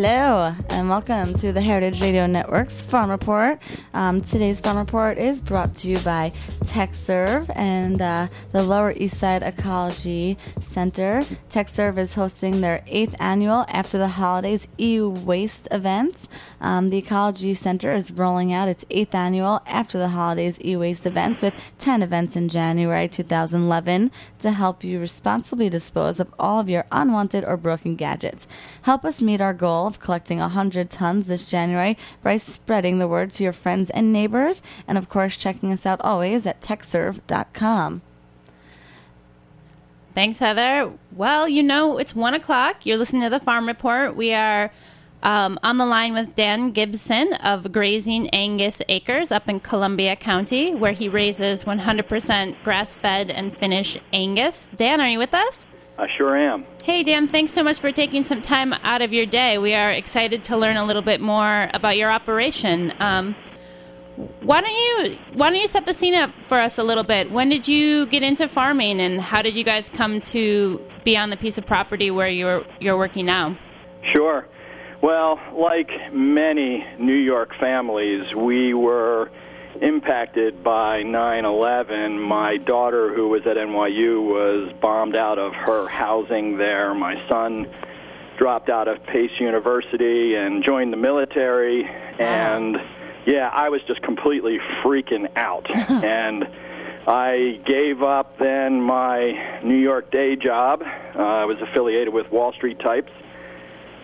Hello, and welcome to the Heritage Radio Network's Farm Report. Um, today's Farm Report is brought to you by Tekserve and uh, the Lower East Side Ecology Center. Tekserve is hosting their eighth annual After the Holidays e waste events. Um, the Ecology Center is rolling out its eighth annual After the Holidays e waste events with 10 events in January 2011 to help you responsibly dispose of all of your unwanted or broken gadgets. Help us meet our goal of collecting 100 tons this January by spreading the word to your friends and neighbors, and of course, checking us out always at tekserve.com. Thanks, Heather. Well, you know, it's one o'clock. You're listening to the Farm Report. We are um, on the line with Dan Gibson of Grazing Angus Acres up in Columbia County, where he raises 100% grass fed and finished Angus. Dan, are you with us? I sure am. Hey, Dan, thanks so much for taking some time out of your day. We are excited to learn a little bit more about your operation. Um, why don't you why don't you set the scene up for us a little bit? When did you get into farming, and how did you guys come to be on the piece of property where you're you're working now? Sure. Well, like many New York families, we were impacted by 9 11. My daughter, who was at NYU, was bombed out of her housing there. My son dropped out of Pace University and joined the military. And yeah, I was just completely freaking out. and I gave up then my New York day job. Uh, I was affiliated with Wall Street Types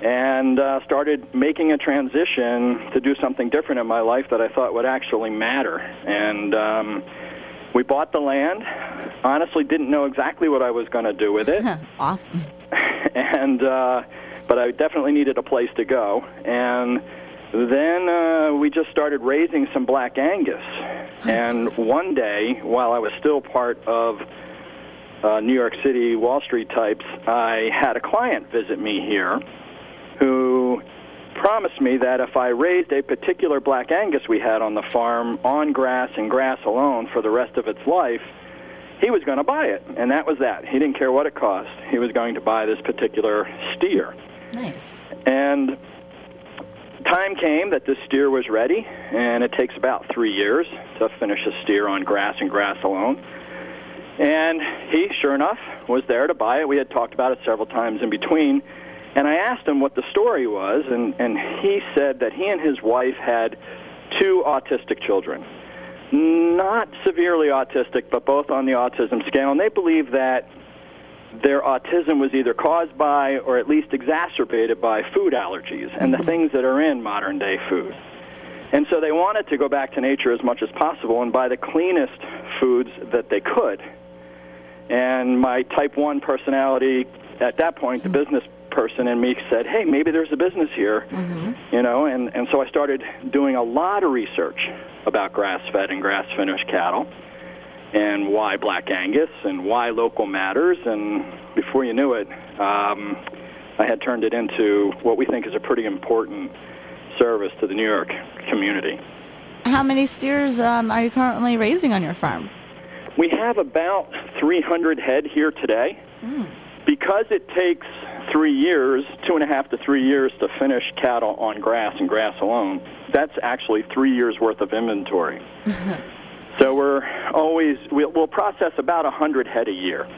and uh, started making a transition to do something different in my life that I thought would actually matter. And um, we bought the land. Honestly, didn't know exactly what I was going to do with it. awesome. and uh, but I definitely needed a place to go. And then uh, we just started raising some black Angus. And one day, while I was still part of uh, New York City Wall Street types, I had a client visit me here who promised me that if I raised a particular black Angus we had on the farm on grass and grass alone for the rest of its life, he was going to buy it. And that was that. He didn't care what it cost. He was going to buy this particular steer. Nice. And time came that this steer was ready, and it takes about three years to finish a steer on grass and grass alone. And he, sure enough, was there to buy it. We had talked about it several times in between. And I asked him what the story was, and, and he said that he and his wife had two autistic children. Not severely autistic, but both on the autism scale. And they believe that their autism was either caused by or at least exacerbated by food allergies and the mm-hmm. things that are in modern day food. And so they wanted to go back to nature as much as possible and buy the cleanest foods that they could. And my type 1 personality, at that point, the mm-hmm. business person in me said, "Hey, maybe there's a business here," mm-hmm. you know, and and so I started doing a lot of research about grass-fed and grass-finished cattle, and why Black Angus and why local matters, and before you knew it, um, I had turned it into what we think is a pretty important service to the New York community. How many steers um, are you currently raising on your farm? We have about 300 head here today. Because it takes three years, two and a half to three years to finish cattle on grass and grass alone, that's actually three years worth of inventory. so we're always, we'll, we'll process about 100 head a year.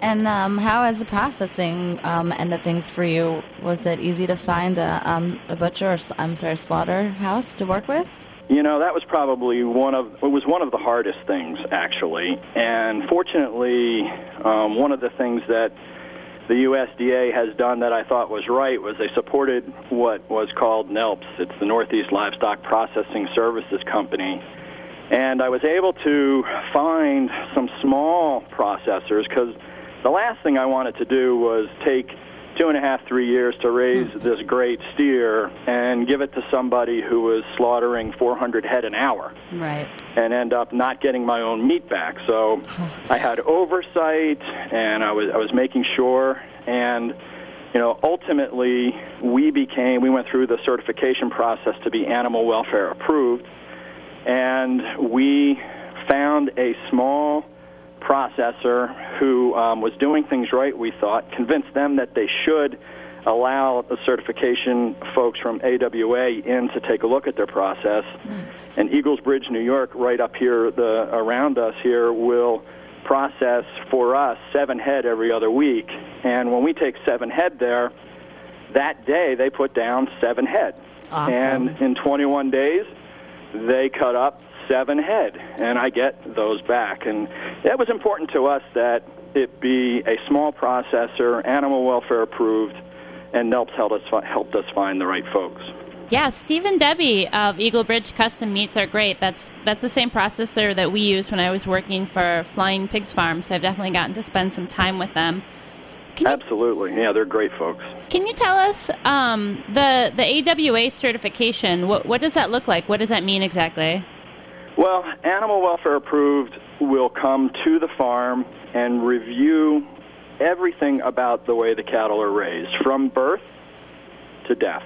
And um, how has the processing um, end of things for you? Was it easy to find a, um, a butcher or I'm sorry, slaughterhouse to work with? You know, that was probably one of it was one of the hardest things actually. And fortunately, um, one of the things that the USDA has done that I thought was right was they supported what was called NELPS. It's the Northeast Livestock Processing Services Company. And I was able to find some small processors because the last thing I wanted to do was take two and a half, three years to raise hmm. this great steer and give it to somebody who was slaughtering 400 head an hour Right. and end up not getting my own meat back. So oh, I had oversight, and I was I was making sure, and you know, ultimately we became we went through the certification process to be animal welfare approved, and we found a small processor who um, was doing things right. We thought convinced them that they should allow the certification folks from AWA in to take a look at their process. And Eagles Bridge, New York, right up here, the around us here, will process for us seven head every other week. And when we take seven head there, that day they put down seven head. Awesome. And in 21 days, they cut up seven head, and I get those back. And that was important to us that it be a small processor, animal welfare approved, and NELPS helped us, helped us find the right folks. Yeah, Steve and Debbie of Eagle Bridge Custom Meats are great. That's that's the same processor that we used when I was working for Flying Pigs Farm, so I've definitely gotten to spend some time with them. Can you, Absolutely. Yeah, they're great folks. can you tell us um, the the AWA certification? What what does that look like? What does that mean exactly? Well, animal welfare approved will come to the farm and review everything about the way the cattle are raised, from birth to death.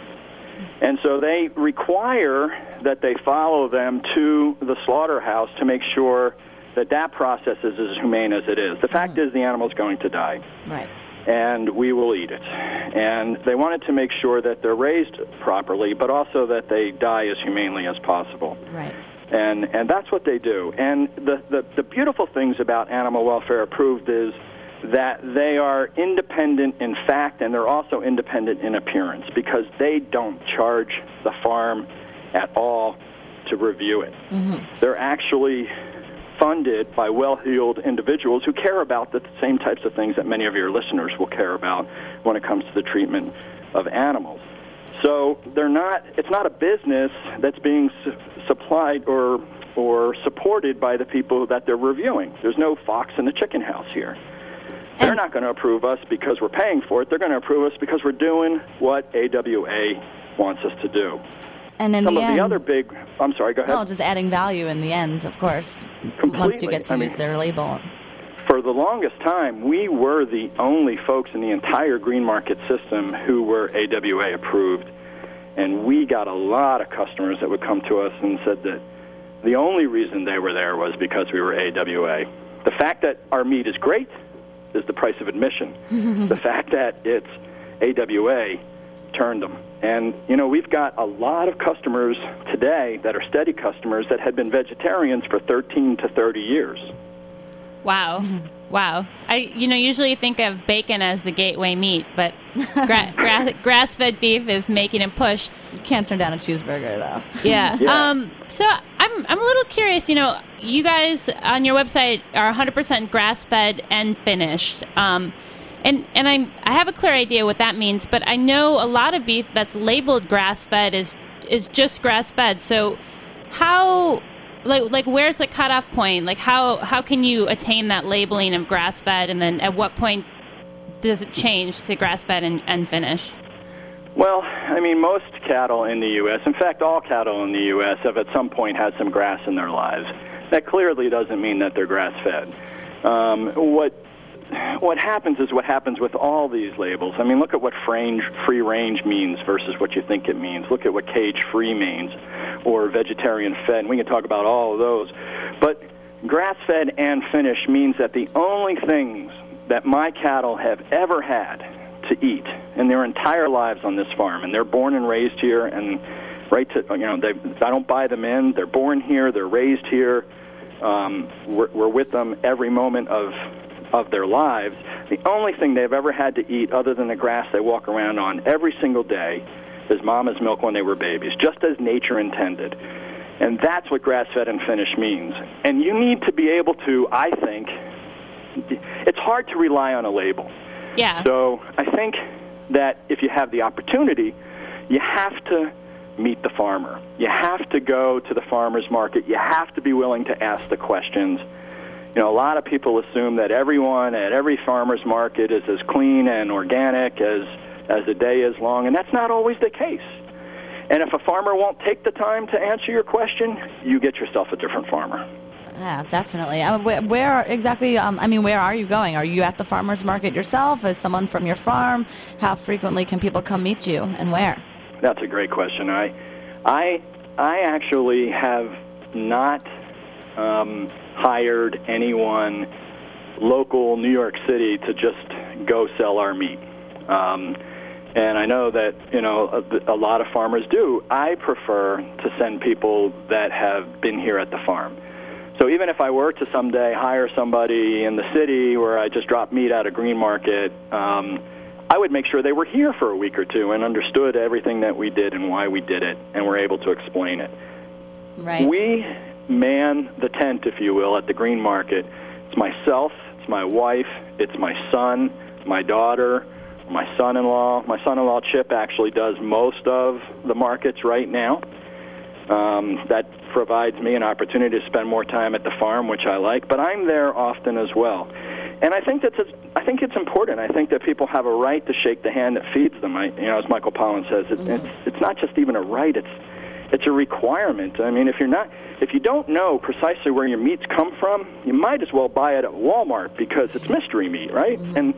And so they require that they follow them to the slaughterhouse to make sure that that process is as humane as it is. The fact hmm. is, the animal's going to die Right. and we will eat it. And they wanted to make sure that they're raised properly, but also that they die as humanely as possible. Right. And and that's what they do. And the, the, the beautiful things about animal welfare approved is that they are independent in fact and they're also independent in appearance because they don't charge the farm at all to review it. Mm-hmm. They're actually funded by well-heeled individuals who care about the same types of things that many of your listeners will care about when it comes to the treatment of animals. So they're not. It's not a business that's being su- supplied or or supported by the people that they're reviewing. There's no fox in the chicken house here. They're And- not going to approve us because we're paying for it. They're going to approve us because we're doing what AWA wants us to do. And in Some the of end, the other big. I'm sorry. Go ahead. well, just adding value in the end, of course. Once you Completely. get to I use mean- their label. for the longest time, we were the only folks in the entire green market system who were AWA approved. And we got a lot of customers that would come to us and said that the only reason they were there was because we were AWA. The fact that our meat is great is the price of admission. the fact that it's AWA turned them. And, you know, we've got a lot of customers today that are steady customers that had been vegetarians for 13 to 30 years. Wow, wow. I you know usually think of bacon as the gateway meat, but gra- gra- grass-fed beef is making a push. You can't turn down a cheeseburger, though. Yeah. Yeah. Um. So I'm I'm a little curious. You know, you guys on your website are 100% grass-fed and finished. Um, and and I I have a clear idea what that means, but I know a lot of beef that's labeled grass-fed is is just grass-fed. So how like like where's the cutoff point? Like how how can you attain that labeling of grass-fed, and then at what point does it change to grass-fed and, and finished? Well, I mean, most cattle in the U.S., in fact, all cattle in the U.S., have at some point had some grass in their lives. That clearly doesn't mean that they're grass fed. Um, what what happens is what happens with all these labels. I mean, look at what free range means versus what you think it means. Look at what cage free means or vegetarian fed. And we can talk about all of those. But grass fed and finished means that the only things that my cattle have ever had to eat in their entire lives on this farm, and they're born and raised here, and right to you know they I don't buy them in. They're born here, they're raised here. Um, we're, we're with them every moment of of their lives. The only thing they've ever had to eat, other than the grass they walk around on every single day, is mama's milk when they were babies, just as nature intended. And that's what grass fed and finished means. And you need to be able to, I think, it's hard to rely on a label. Yeah. So I think that if you have the opportunity, you have to meet the farmer. You have to go to the farmer's market. You have to be willing to ask the questions. You know, a lot of people assume that everyone at every farmer's market is as clean and organic as as the day is long, and that's not always the case. And if a farmer won't take the time to answer your question, you get yourself a different farmer. Yeah, definitely. Uh, where, where, exactly? Um, I mean, where are you going? Are you at the farmers market yourself? Is someone from your farm? How frequently can people come meet you, and where? That's a great question. I, I, I actually have not um, hired anyone local New York City to just go sell our meat. Um, and I know that you know a, a lot of farmers do. I prefer to send people that have been here at the farm. So even if I were to someday hire somebody in the city where I just drop meat out of Green Market, um, I would make sure they were here for a week or two and understood everything that we did and why we did it, and were able to explain it. Right. We man the tent, if you will, at the Green Market. It's myself, it's my wife, it's my son, my daughter my son-in-law. My son-in-law Chip actually does most of the markets right now. Um, that provides me an opportunity to spend more time at the farm, which I like. But I'm there often as well, and I think that's a, I think it's important. I think that people have a right to shake the hand that feeds them. I, you know, as Michael Pollan says, it, mm-hmm. it's it's not just even a right. It's it's a requirement. I mean, if you're not, if you don't know precisely where your meats come from, you might as well buy it at Walmart because it's mystery meat, right? Mm-hmm. And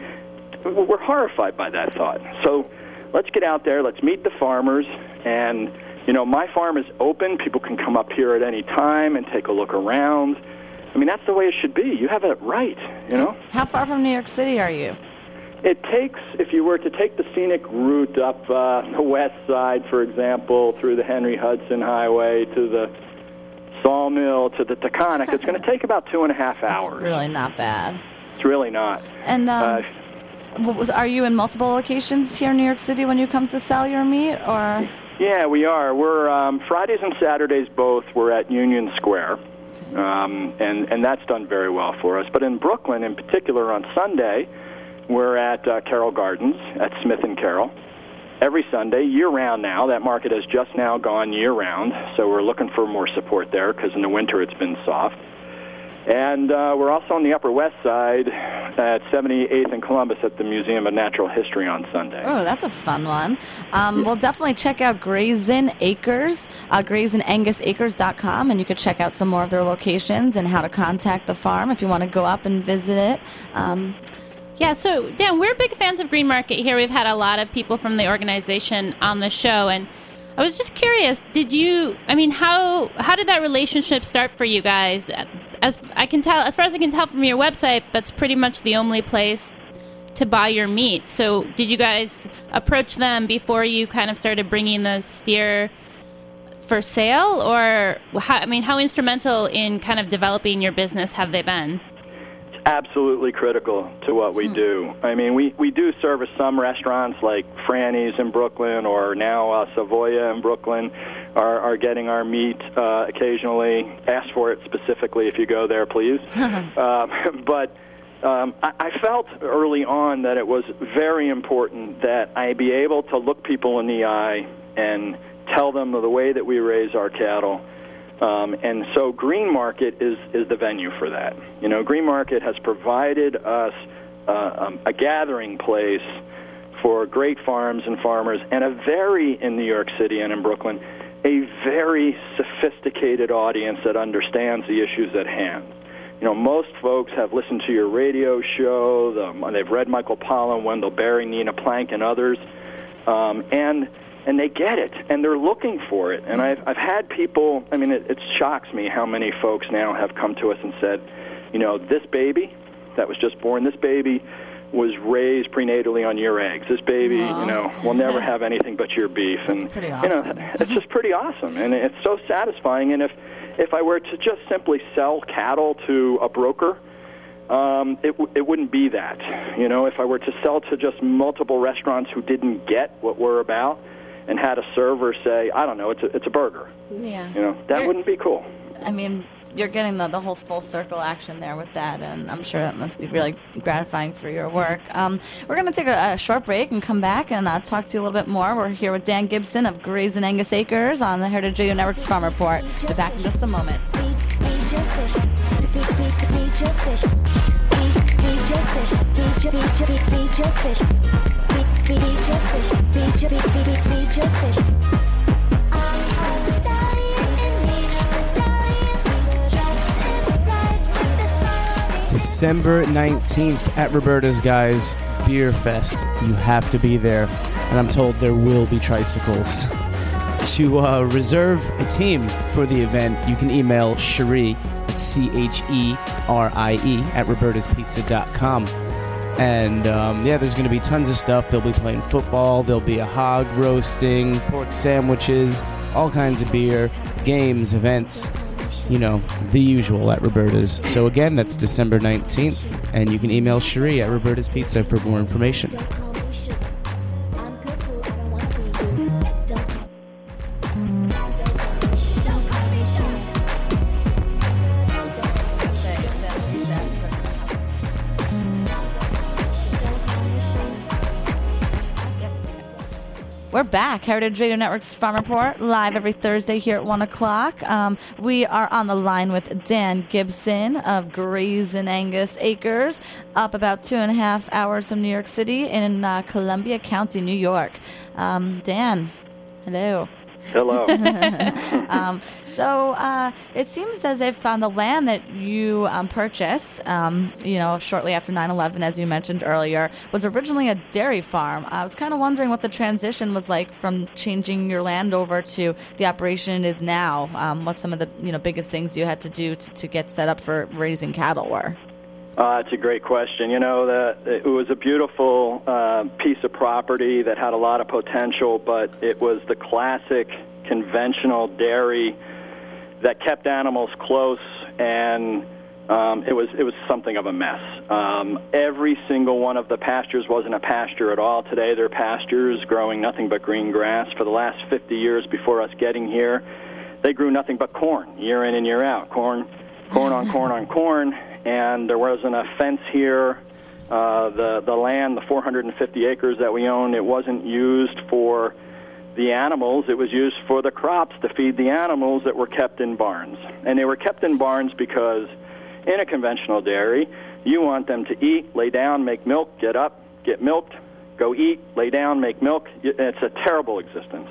we're horrified by that thought. So let's get out there, let's meet the farmers, and you know, my farm is open. People can come up here at any time and take a look around. I mean, that's the way it should be. You have it right, you know. How far from New York City are you? It takes, if you were to take the scenic route up uh, the west side, for example, through the Henry Hudson Highway to the Sawmill to the Taconic, it's going to take about two and a half hours. It's really not bad. It's really not. And um, uh, are you in multiple locations here in New York City when you come to sell your meat, or? Yeah, we are. We're um, Fridays and Saturdays both. We're at Union Square, um, and and that's done very well for us. But in Brooklyn, in particular, on Sunday, we're at uh, Carroll Gardens at Smith and Carroll every Sunday, year round now. That market has just now gone year round, so we're looking for more support there because in the winter it's been soft. And uh, we're also on the Upper West Side at 78th and Columbus at the Museum of Natural History on Sunday. Oh, that's a fun one. Um, we'll definitely check out Grazen Acres, uh, grazinangusacres.com, and you could check out some more of their locations and how to contact the farm if you want to go up and visit it. Um, yeah, so Dan, we're big fans of Green Market here. We've had a lot of people from the organization on the show, and I was just curious. Did you? I mean, how how did that relationship start for you guys? As I can tell, as far as I can tell from your website, that's pretty much the only place to buy your meat. So, did you guys approach them before you kind of started bringing the steer for sale, or how, I mean, how instrumental in kind of developing your business have they been? Absolutely critical to what we hmm. do. I mean, we, we do service some restaurants like Franny's in Brooklyn or now uh, Savoia in Brooklyn are, are getting our meat uh, occasionally. Ask for it specifically if you go there, please. uh, but um, I, I felt early on that it was very important that I be able to look people in the eye and tell them the way that we raise our cattle um, and so Green Market is, is the venue for that. You know, Green Market has provided us uh, um, a gathering place for great farms and farmers, and a very, in New York City and in Brooklyn, a very sophisticated audience that understands the issues at hand. You know, most folks have listened to your radio show, the, they've read Michael Pollan, Wendell Berry, Nina Planck, and others. Um, and and they get it and they're looking for it. And I've I've had people. I mean, it, it shocks me how many folks now have come to us and said, you know, this baby that was just born, this baby was raised prenatally on your eggs. This baby, Aw. you know, will never have anything but your beef. That's and pretty you know, it's just pretty awesome, and it's so satisfying. And if if I were to just simply sell cattle to a broker, um, it w- it wouldn't be that. You know, if I were to sell to just multiple restaurants who didn't get what we're about, and had a server say, I don't know, it's a it's a burger. Yeah. You know, that You're- wouldn't be cool. I mean, you're getting the, the whole full circle action there with that, and I'm sure that must be really gratifying for your work. Um, we're going to take a, a short break and come back and uh, talk to you a little bit more. We're here with Dan Gibson of Grays and Angus Acres on the Heritage Radio Network's Farm Report. Be back in just a moment. Feed, feed your fish. Feed, December 19th at Roberta's Guys Beer Fest. You have to be there. And I'm told there will be tricycles. to uh, reserve a team for the event, you can email Cherie, C H E R I E, at robertaspizza.com. And um, yeah, there's going to be tons of stuff. They'll be playing football, there'll be a hog roasting, pork sandwiches, all kinds of beer, games, events you know, the usual at Roberta's. So again, that's December 19th, and you can email Cherie at Roberta's Pizza for more information. Heritage Radio Network's Farm Report, live every Thursday here at 1 o'clock. Um, we are on the line with Dan Gibson of Grays and Angus Acres, up about two and a half hours from New York City in uh, Columbia County, New York. Um, Dan, hello. Hello. Um, so uh, it seems as if on the land that you um, purchased, um, you know, shortly after 9/11, as you mentioned earlier, was originally a dairy farm. I was kind of wondering what the transition was like from changing your land over to the operation it is now. Um, what some of the you know biggest things you had to do to, to get set up for raising cattle were. Uh, it's a great question. You know, that it was a beautiful uh, piece of property that had a lot of potential, but it was the classic conventional dairy that kept animals close, and um, it was it was something of a mess. Um, every single one of the pastures wasn't a pasture at all. Today, they're pastures growing nothing but green grass. For the last 50 years before us getting here, they grew nothing but corn year in and year out. Corn, corn on corn on corn, and there wasn't a fence here. Uh, the the land, the 450 acres that we own, it wasn't used for the animals. It was used for the crops to feed the animals that were kept in barns, and they were kept in barns because in a conventional dairy, you want them to eat, lay down, make milk, get up, get milked, go eat, lay down, make milk. It's a terrible existence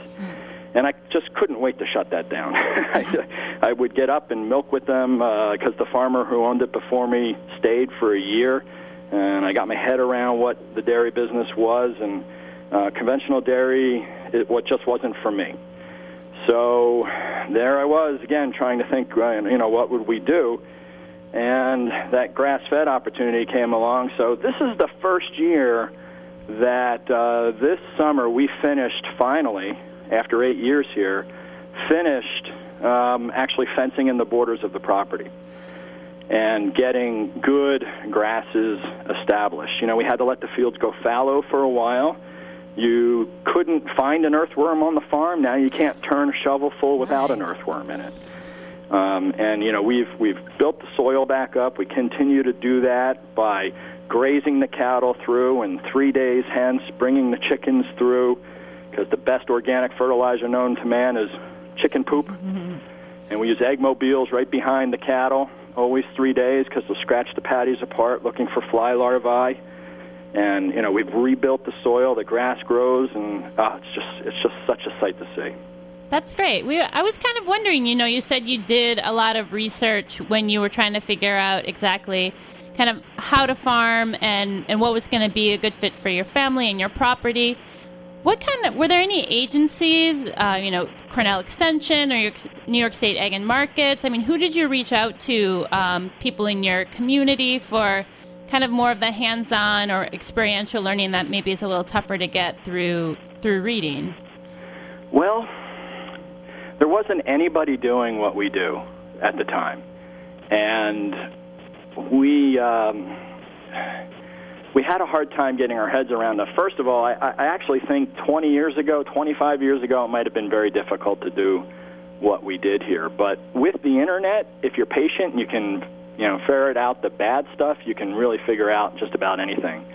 and I just couldn't wait to shut that down. I, I would get up and milk with them because the farmer who owned it before me stayed for a year, and I got my head around what the dairy business was, and uh, conventional dairy, it what just wasn't for me. So there I was again trying to think, uh, you know, what would we do? And that grass-fed opportunity came along. So this is the first year that uh, this summer we finished finally after eight years here, finished um, actually fencing in the borders of the property and getting good grasses established. You know, we had to let the fields go fallow for a while. You couldn't find an earthworm on the farm. Now you can't turn a shovel full without an earthworm in it. Um, and you know we've we've built the soil back up. We continue to do that by grazing the cattle through, and three days hence bringing the chickens through, because the best organic fertilizer known to man is chicken poop. And we use egg mobiles right behind the cattle, always three days, because they'll scratch the patties apart looking for fly larvae. And you know we've rebuilt the soil. The grass grows, and uh, it's just it's just such a sight to see. That's great. We, I was kind of wondering, you know, you said you did a lot of research when you were trying to figure out exactly kind of how to farm and, and what was going to be a good fit for your family and your property. What kind of were there any agencies, uh, you know, Cornell Extension or New York State Ag and Markets? I mean, who did you reach out to? Um, people in your community for kind of more of the hands-on or experiential learning that maybe is a little tougher to get through through reading. Well, there wasn't anybody doing what we do at the time, and we. Um, we had a hard time getting our heads around that. First of all, I, I actually think 20 years ago, 25 years ago, it might have been very difficult to do what we did here. But with the internet, if you're patient, you can you know ferret out the bad stuff. You can really figure out just about anything.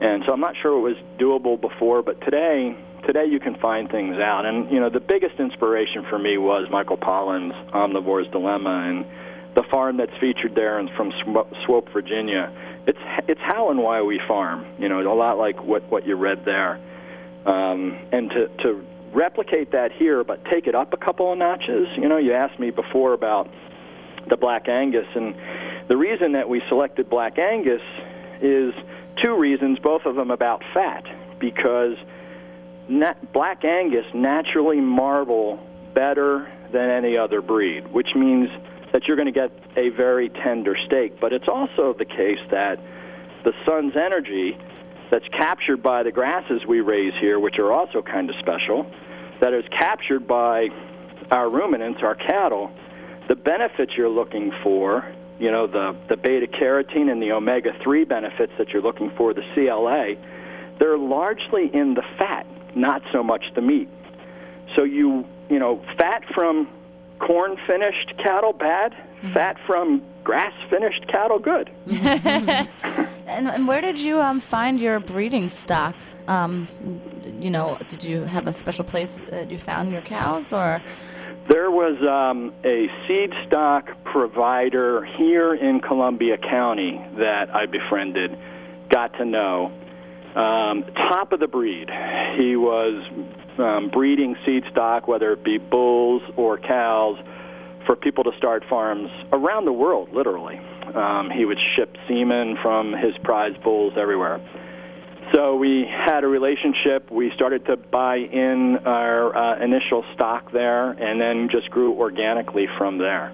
And so I'm not sure it was doable before, but today today you can find things out. And you know the biggest inspiration for me was Michael Pollan's Omnivore's Dilemma and the farm that's featured there and from Swoope, Virginia it's it's how and why we farm. You know, a lot like what what you read there, um, and to to replicate that here, but take it up a couple of notches. You know, you asked me before about the Black Angus, and the reason that we selected Black Angus is two reasons, both of them about fat, because nat- Black Angus naturally marble better than any other breed, which means that you're going to get a very tender steak. But it's also the case that the sun's energy that's captured by the grasses we raise here, which are also kind of special, that is captured by our ruminants, our cattle, the benefits you're looking for, you know, the, the beta carotene and the omega 3 benefits that you're looking for, the CLA, they're largely in the fat, not so much the meat. So you, you know, fat from corn finished cattle bad, mm-hmm. fat from grass finished cattle good. and, and, where did you um, find your breeding stock? Um, you know, did you have a special place that you found your cows, or? There was um, a seed stock provider here in Columbia County that I befriended, got to know. Um, top of the breed. He was um, breeding seed stock, whether it be bulls or cows, for people to start farms around the world, literally. Um, he would ship semen from his prize bulls everywhere. So we had a relationship. We started to buy in our uh, initial stock there and then just grew organically from there.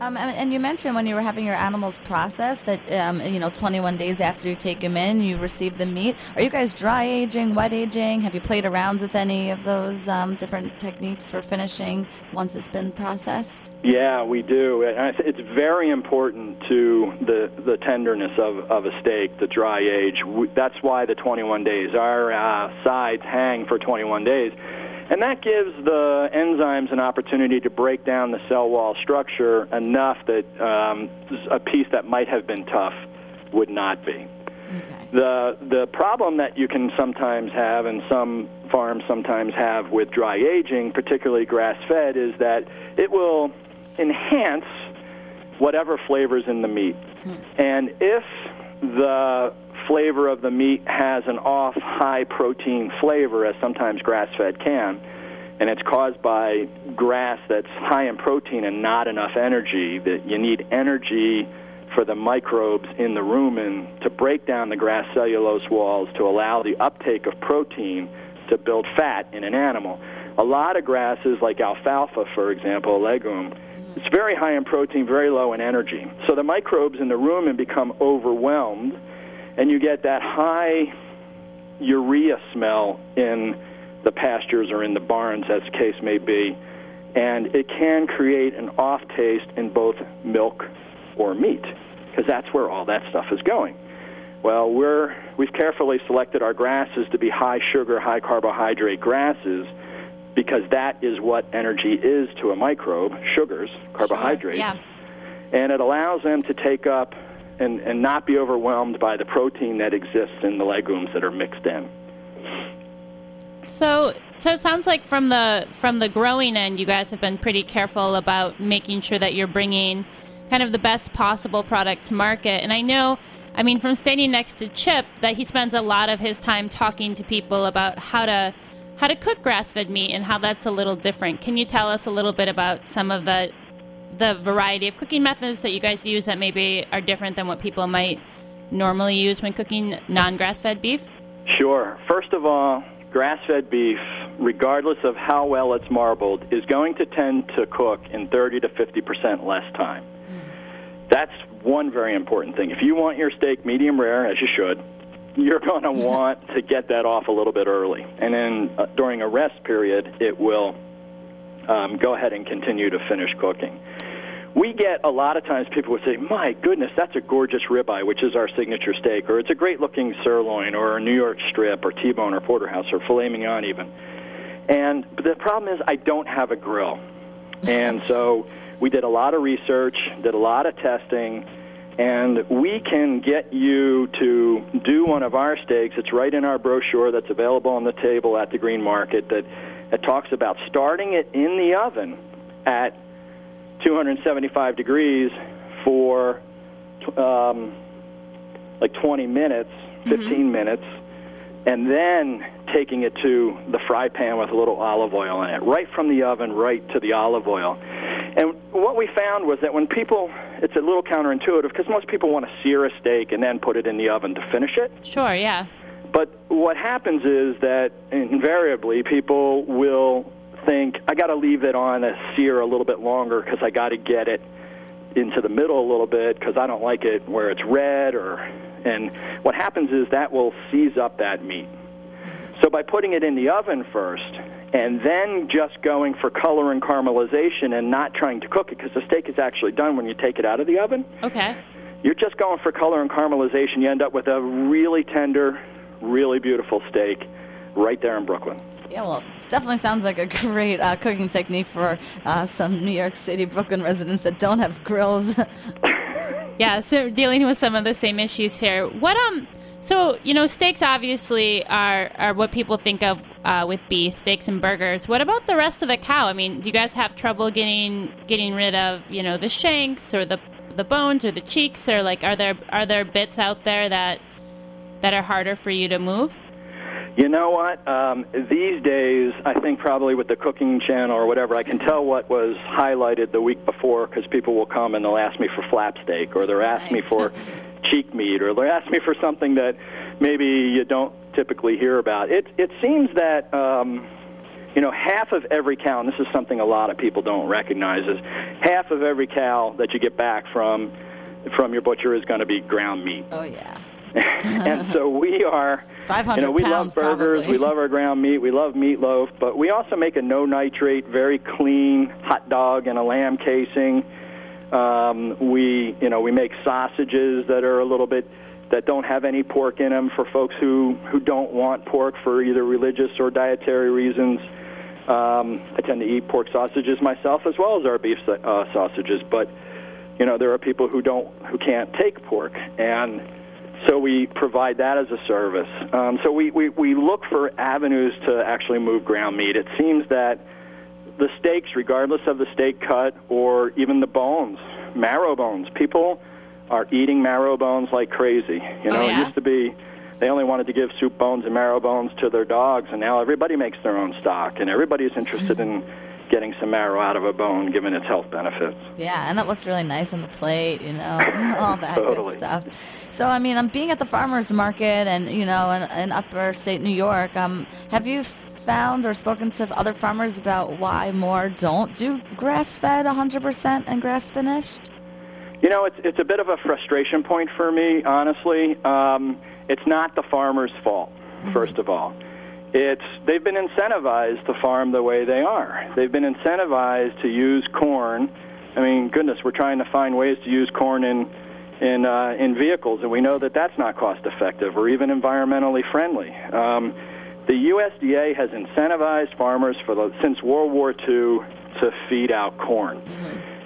Um, and you mentioned when you were having your animals processed that um, you know 21 days after you take them in, you receive the meat. Are you guys dry aging, wet aging? Have you played around with any of those um, different techniques for finishing once it's been processed? Yeah, we do. It's very important to the the tenderness of, of a steak, the dry age. That's why the 21 days. Our uh, sides hang for 21 days and that gives the enzymes an opportunity to break down the cell wall structure enough that um, a piece that might have been tough would not be. Okay. The the problem that you can sometimes have, and some farms sometimes have with dry aging, particularly grass fed, is that it will enhance whatever flavors in the meat. Hmm. And if the flavor of the meat has an off high protein flavor, as sometimes grass fed can, and it's caused by grass that's high in protein and not enough energy, that you need energy for the microbes in the rumen to break down the grass cellulose walls to allow the uptake of protein to build fat in an animal. A lot of grasses, like alfalfa, for example, a legume, it's very high in protein, very low in energy. So the microbes in the rumen become overwhelmed and you get that high urea smell in the pastures or in the barns, as the case may be, and it can create an off taste in both milk or meat, because that's where all that stuff is going. Well, we're we've carefully selected our grasses to be high sugar, high carbohydrate grasses because that is what energy is to a microbe, sugars, carbohydrates. Sure, yeah. And it allows them to take up and, and not be overwhelmed by the protein that exists in the legumes that are mixed in. So, so it sounds like from the from the growing end, you guys have been pretty careful about making sure that you're bringing kind of the best possible product to market. And I know, I mean, from standing next to Chip, that he spends a lot of his time talking to people about how to how to cook grass-fed meat and how that's a little different. Can you tell us a little bit about some of the the variety of cooking methods that you guys use that maybe are different than what people might normally use when cooking non grass fed beef? Sure. First of all, grass fed beef, regardless of how well it's marbled, is going to tend to cook in 30 to 50% less time. That's one very important thing. If you want your steak medium rare, as you should, you're going to want to get that off a little bit early. And then uh, during a rest period, it will um, go ahead and continue to finish cooking. We get a lot of times people would say, "My goodness, that's a gorgeous ribeye, which is our signature steak, or it's a great-looking sirloin, or a New York strip, or T-bone, or porterhouse, or filet mignon, even." And but the problem is, I don't have a grill, and so we did a lot of research, did a lot of testing, and we can get you to do one of our steaks. It's right in our brochure that's available on the table at the Green Market that, that talks about starting it in the oven at 275 degrees for um, like 20 minutes, 15 minutes, and then taking it to the fry pan with a little olive oil in it, right from the oven right to the olive oil. And what we found was that when people, it's a little counterintuitive because most people want to sear a steak and then put it in the oven to finish it. Sure, yeah. But what happens is that invariably people will think, I got to leave it on a sear a little bit longer because I got to get it into the middle a little bit because I don't like it where it's red or and what happens is that will seize up that meat. So by putting it in the oven first and then just going for color and caramelization and not trying to cook it because the steak is actually done when you take it out of the oven, Okay. you're just going for color and caramelization. You end up with a really tender, really beautiful steak right there in Brooklyn. Yeah, well, it definitely sounds like a great uh, cooking technique for uh, some New York City, Brooklyn residents that don't have grills. Yeah, so dealing with some of the same issues here. What um so, you know, steaks obviously are are what people think of uh, with beef, steaks and burgers. What about the rest of the cow? I mean, do you guys have trouble getting getting rid of, you know, the shanks or the the bones or the cheeks or like are there are there bits out there that that are harder for you to move? You know what? Um, these days, I think probably with the cooking channel or whatever, I can tell what was highlighted the week before because people will come and they'll ask me for flap steak or they'll ask me for cheek meat or they'll ask me for something that maybe you don't typically hear about. It it seems that. Um, you know, half of every cow, and this is something a lot of people don't recognize, is half of every cow that you get back from from your butcher is going to be ground meat. oh, yeah. and so we are 500 you know we pounds, love burgers probably. we love our ground meat we love meatloaf but we also make a no nitrate very clean hot dog and a lamb casing um, we you know we make sausages that are a little bit that don't have any pork in them for folks who who don't want pork for either religious or dietary reasons um, I tend to eat pork sausages myself as well as our beef uh, sausages but you know there are people who don't who can't take pork and so we provide that as a service. Um, so we, we, we look for avenues to actually move ground meat. It seems that the steaks regardless of the steak cut or even the bones marrow bones people are eating marrow bones like crazy. You Oh, know yeah? it used to be they only wanted to give soup bones and marrow bones to their dogs and now everybody makes their own stock and everybody is interested in getting some marrow out of a bone given its health benefits Yeah, and it looks really nice on the plate, you know, all that Totally. good stuff. So, I mean, I'm being at the farmers market and, you know, in, in upper state New York. Um, have you found or spoken to other farmers about why more don't do grass fed 100% and grass finished? You know, it's it's a bit of a frustration point for me, honestly. Um, it's not the farmer's fault, first of all. It's they've been incentivized to farm the way they are. They've been incentivized to use corn. I mean, goodness, we're trying to find ways to use corn in in uh, in vehicles, and we know that that's not cost effective or even environmentally friendly. Um, the USDA has incentivized farmers for the, since World War II to feed out corn.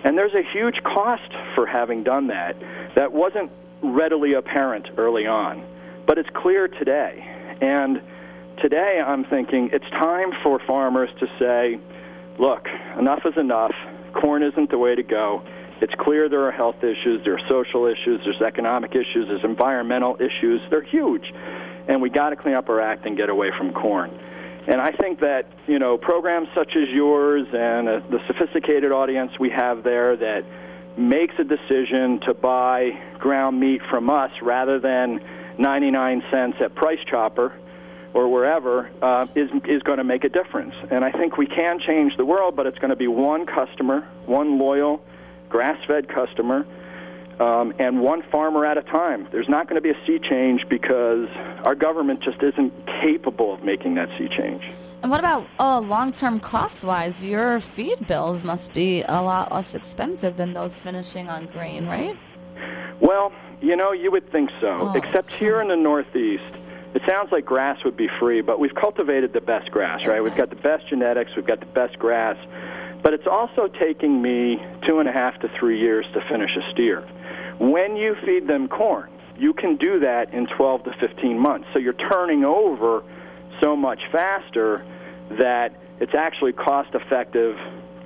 And there's a huge cost for having done that that wasn't readily apparent early on, but it's clear today. And today I'm thinking it's time for farmers to say, look, enough is enough. Corn isn't the way to go. It's clear there are health issues, there are social issues, there's economic issues, there's environmental issues. They're huge. And we got to clean up our act and get away from corn. And I think that, you know, programs such as yours and uh, the sophisticated audience we have there that makes a decision to buy ground meat from us rather than 99 cents at Price Chopper or wherever uh, is is going to make a difference. And I think we can change the world, but it's going to be one customer, one loyal, grass-fed customer, um, and one farmer at a time. There's not going to be a sea change because our government just isn't capable of making that sea change. And what about oh, long-term cost-wise? Your feed bills must be a lot less expensive than those finishing on grain, right? Well, you know, you would think so, Oh, except here in the Northeast. It sounds like grass would be free, but we've cultivated the best grass, right? We've got the best genetics, we've got the best grass, but it's also taking me two and a half to three years to finish a steer. When you feed them corn, you can do that in 12 to 15 months. So you're turning over so much faster that it's actually cost effective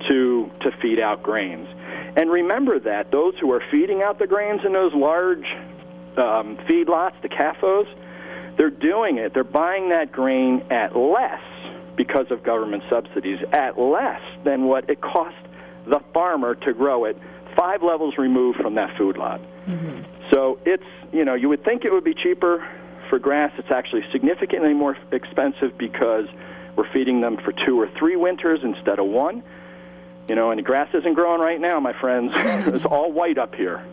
to to feed out grains. And remember that those who are feeding out the grains in those large um, feedlots, the CAFOs, they're doing it. They're buying that grain at less because of government subsidies, at less than what it cost the farmer to grow it, five levels removed from that feedlot. Mm-hmm. So it's, you know, you would think it would be cheaper for grass. It's actually significantly more expensive because we're feeding them for two or three winters instead of one. You know, and the grass isn't growing right now, my friends. it's all white up here.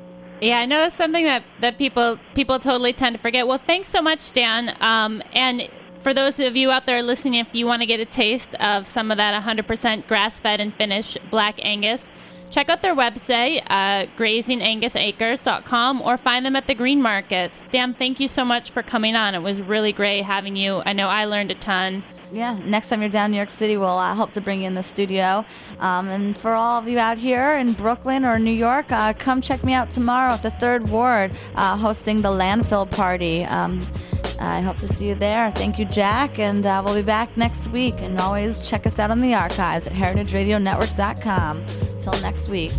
Yeah, I know that's something that, that people people totally tend to forget. Well, thanks so much, Dan. Um, and for those of you out there listening, if you want to get a taste of some of that 100% grass-fed and finished Black Angus, check out their website, uh, grazinangusacres.com, or find them at the green markets. Dan, thank you so much for coming on. It was really great having you. I know I learned a ton. Yeah, next time you're down New York City, we'll uh, hope to bring you in the studio. Um, and for all of you out here in Brooklyn or New York, uh, come check me out tomorrow at the Third Ward, uh, hosting the landfill party. Um, I hope to see you there. Thank you, Jack, and uh, we'll be back next week. And always check us out on the archives at heritageradionetwork.com. Till next week.